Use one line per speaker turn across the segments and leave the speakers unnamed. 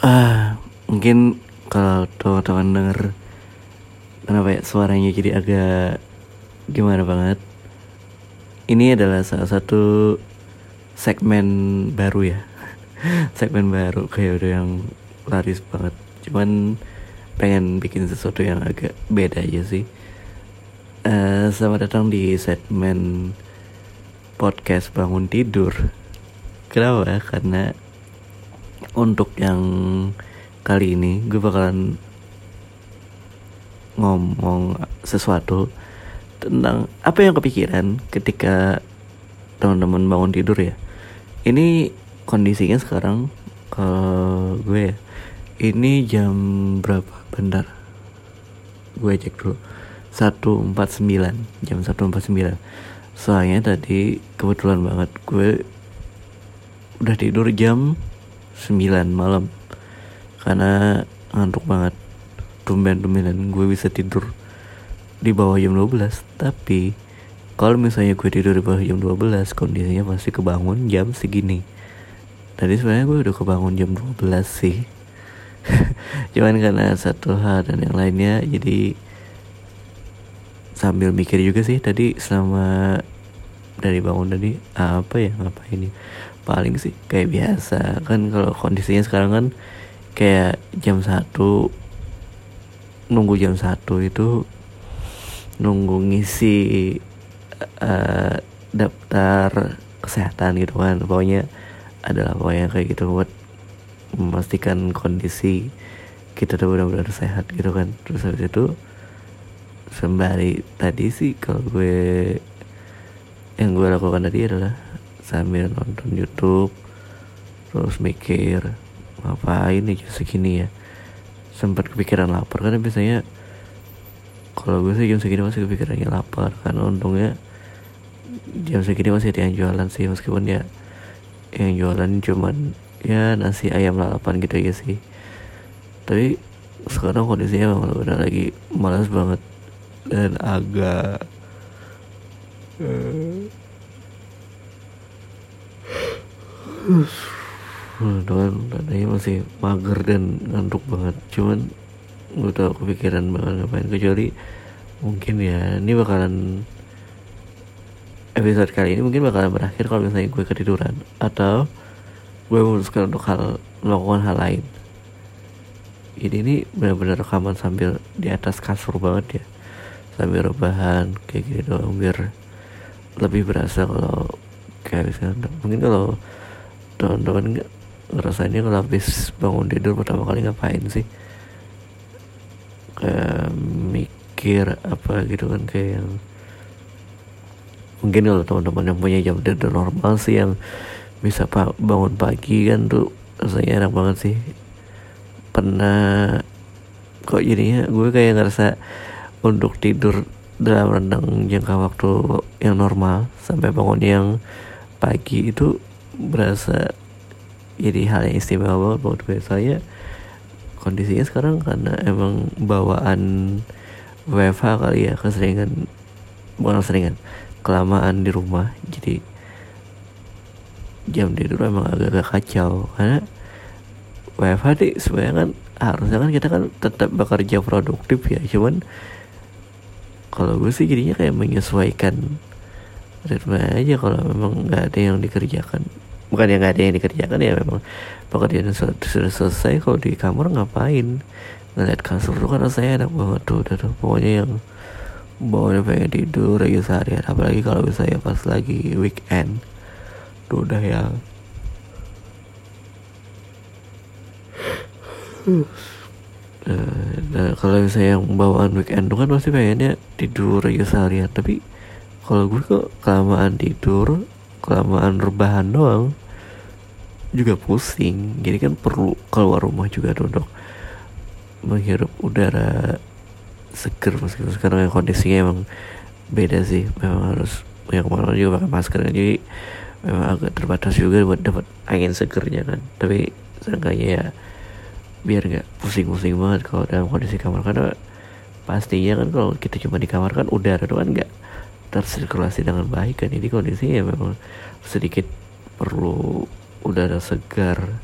Ah, mungkin kalau teman-teman denger kenapa ya suaranya jadi agak gimana banget. Ini adalah salah satu segmen baru ya. segmen baru kayak udah yang laris banget. Cuman pengen bikin sesuatu yang agak beda aja sih. Uh, selamat datang di segmen podcast bangun tidur Kenapa? Karena untuk yang kali ini gue bakalan ngomong sesuatu tentang apa yang kepikiran ketika teman-teman bangun tidur ya. Ini kondisinya sekarang kalau gue ya. Ini jam berapa? Bentar. Gue cek dulu. 149 jam 149 soalnya tadi kebetulan banget gue udah tidur jam 9 malam. Karena ngantuk banget. Tumben-tumbenan gue bisa tidur di bawah jam 12 tapi kalau misalnya gue tidur di bawah jam 12 kondisinya pasti kebangun jam segini. Tadi sebenarnya gue udah kebangun jam 12 sih. Cuman karena satu hal dan yang lainnya jadi sambil mikir juga sih tadi selama dari bangun tadi apa ya ngapain ini? Paling sih kayak biasa. Kan kalau kondisinya sekarang kan kayak jam satu nunggu jam satu itu nunggu ngisi uh, daftar kesehatan gitu kan. Pokoknya adalah pokoknya kayak gitu buat memastikan kondisi kita tuh benar-benar sehat gitu kan. Terus habis itu sembari tadi sih kalau gue yang gue lakukan tadi adalah sambil nonton YouTube terus mikir ngapain nih jam segini ya? Sempat kepikiran lapar karena biasanya kalau gue sih jam segini masih kepikirannya lapar karena untungnya jam segini masih ada yang jualan sih meskipun ya yang jualan cuman ya nasi ayam lalapan gitu aja sih. Tapi sekarang kondisinya memang udah lagi malas banget dan agak dengan tadanya masih mager dan ngantuk banget. Cuman gue tau kepikiran banget ngapain kecuali mungkin ya ini bakalan episode kali ini mungkin bakalan berakhir kalau misalnya gue ketiduran. Atau gue memutuskan untuk hal melakukan hal lain. Ini ini benar-benar rekaman sambil di atas kasur banget ya. Sambil rebahan kayak gini doang biar lebih berasa kalau kayak misalnya mungkin kalau teman-teman ngerasainnya kalau habis bangun tidur pertama kali ngapain sih? Kayak mikir apa gitu kan kayak yang mungkin kalau teman-teman yang punya jam tidur normal sih yang bisa bangun pagi kan tuh rasanya enak banget sih. Pernah kok jadinya gue kayak ngerasa untuk tidur dalam rentang jangka waktu yang normal sampai bangun yang pagi itu berasa jadi hal yang istimewa banget buat gue. Saya kondisinya sekarang karena emang bawaan WFH kali ya keseringan bukan keseringan kelamaan di rumah. Jadi jam tidur emang agak-agak kacau. Karena WFH nih sebenarnya kan harusnya kan kita kan tetap bekerja produktif ya. Cuman kalau gue sih jadinya kayak menyesuaikan ritme aja kalau memang nggak ada yang dikerjakan. Bukan yang nggak ada yang dikerjakan ya memang pekerjaan sudah, sudah selesai kalau di kamar ngapain? Ngeliat kasur tuh kan rasanya enak banget tuh tuh. Pokoknya yang bawahnya pengen tidur aja seharian. Apalagi kalau saya pas lagi weekend tuh udah yang Nah, kalau misalnya yang bawaan weekend tuh kan pasti pengennya tidur aja seharian. Tapi kalau gue kok kelamaan tidur kelamaan rebahan doang juga pusing. Jadi kan perlu keluar rumah juga tuh untuk menghirup udara seger. Meskipun sekarang yang kondisinya emang beda sih. Memang harus yang kemarin juga pakai masker. Jadi memang agak terbatas juga buat dapat angin segernya kan. Tapi seenggaknya ya biar nggak pusing-pusing banget kalau dalam kondisi kamar. Karena pastinya kan kalau kita cuma di kamar kan udara tuh kan nggak tersirkulasi dengan baik kan. Jadi kondisinya memang sedikit perlu udara segar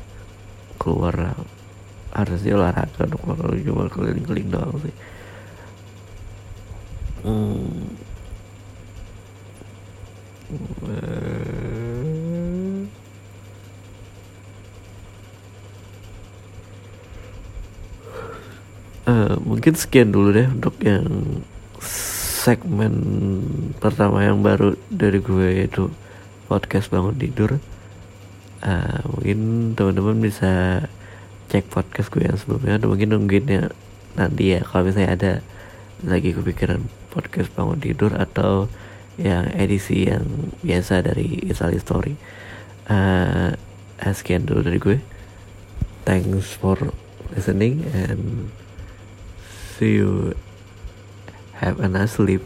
keluar. Harusnya olahraga dong kalau cuma keliling-keliling doang sih. Hmm. Uh, mungkin sekian dulu deh untuk yang segmen pertama yang baru dari gue yaitu podcast bangun tidur. Uh, mungkin teman-teman bisa cek podcast gue yang sebelumnya atau mungkin nungguin ya nanti ya kalau misalnya ada lagi kepikiran podcast bangun tidur atau yang edisi yang biasa dari Isali Story. Uh, sekian dulu dari gue. Thanks for listening and see you have a nice sleep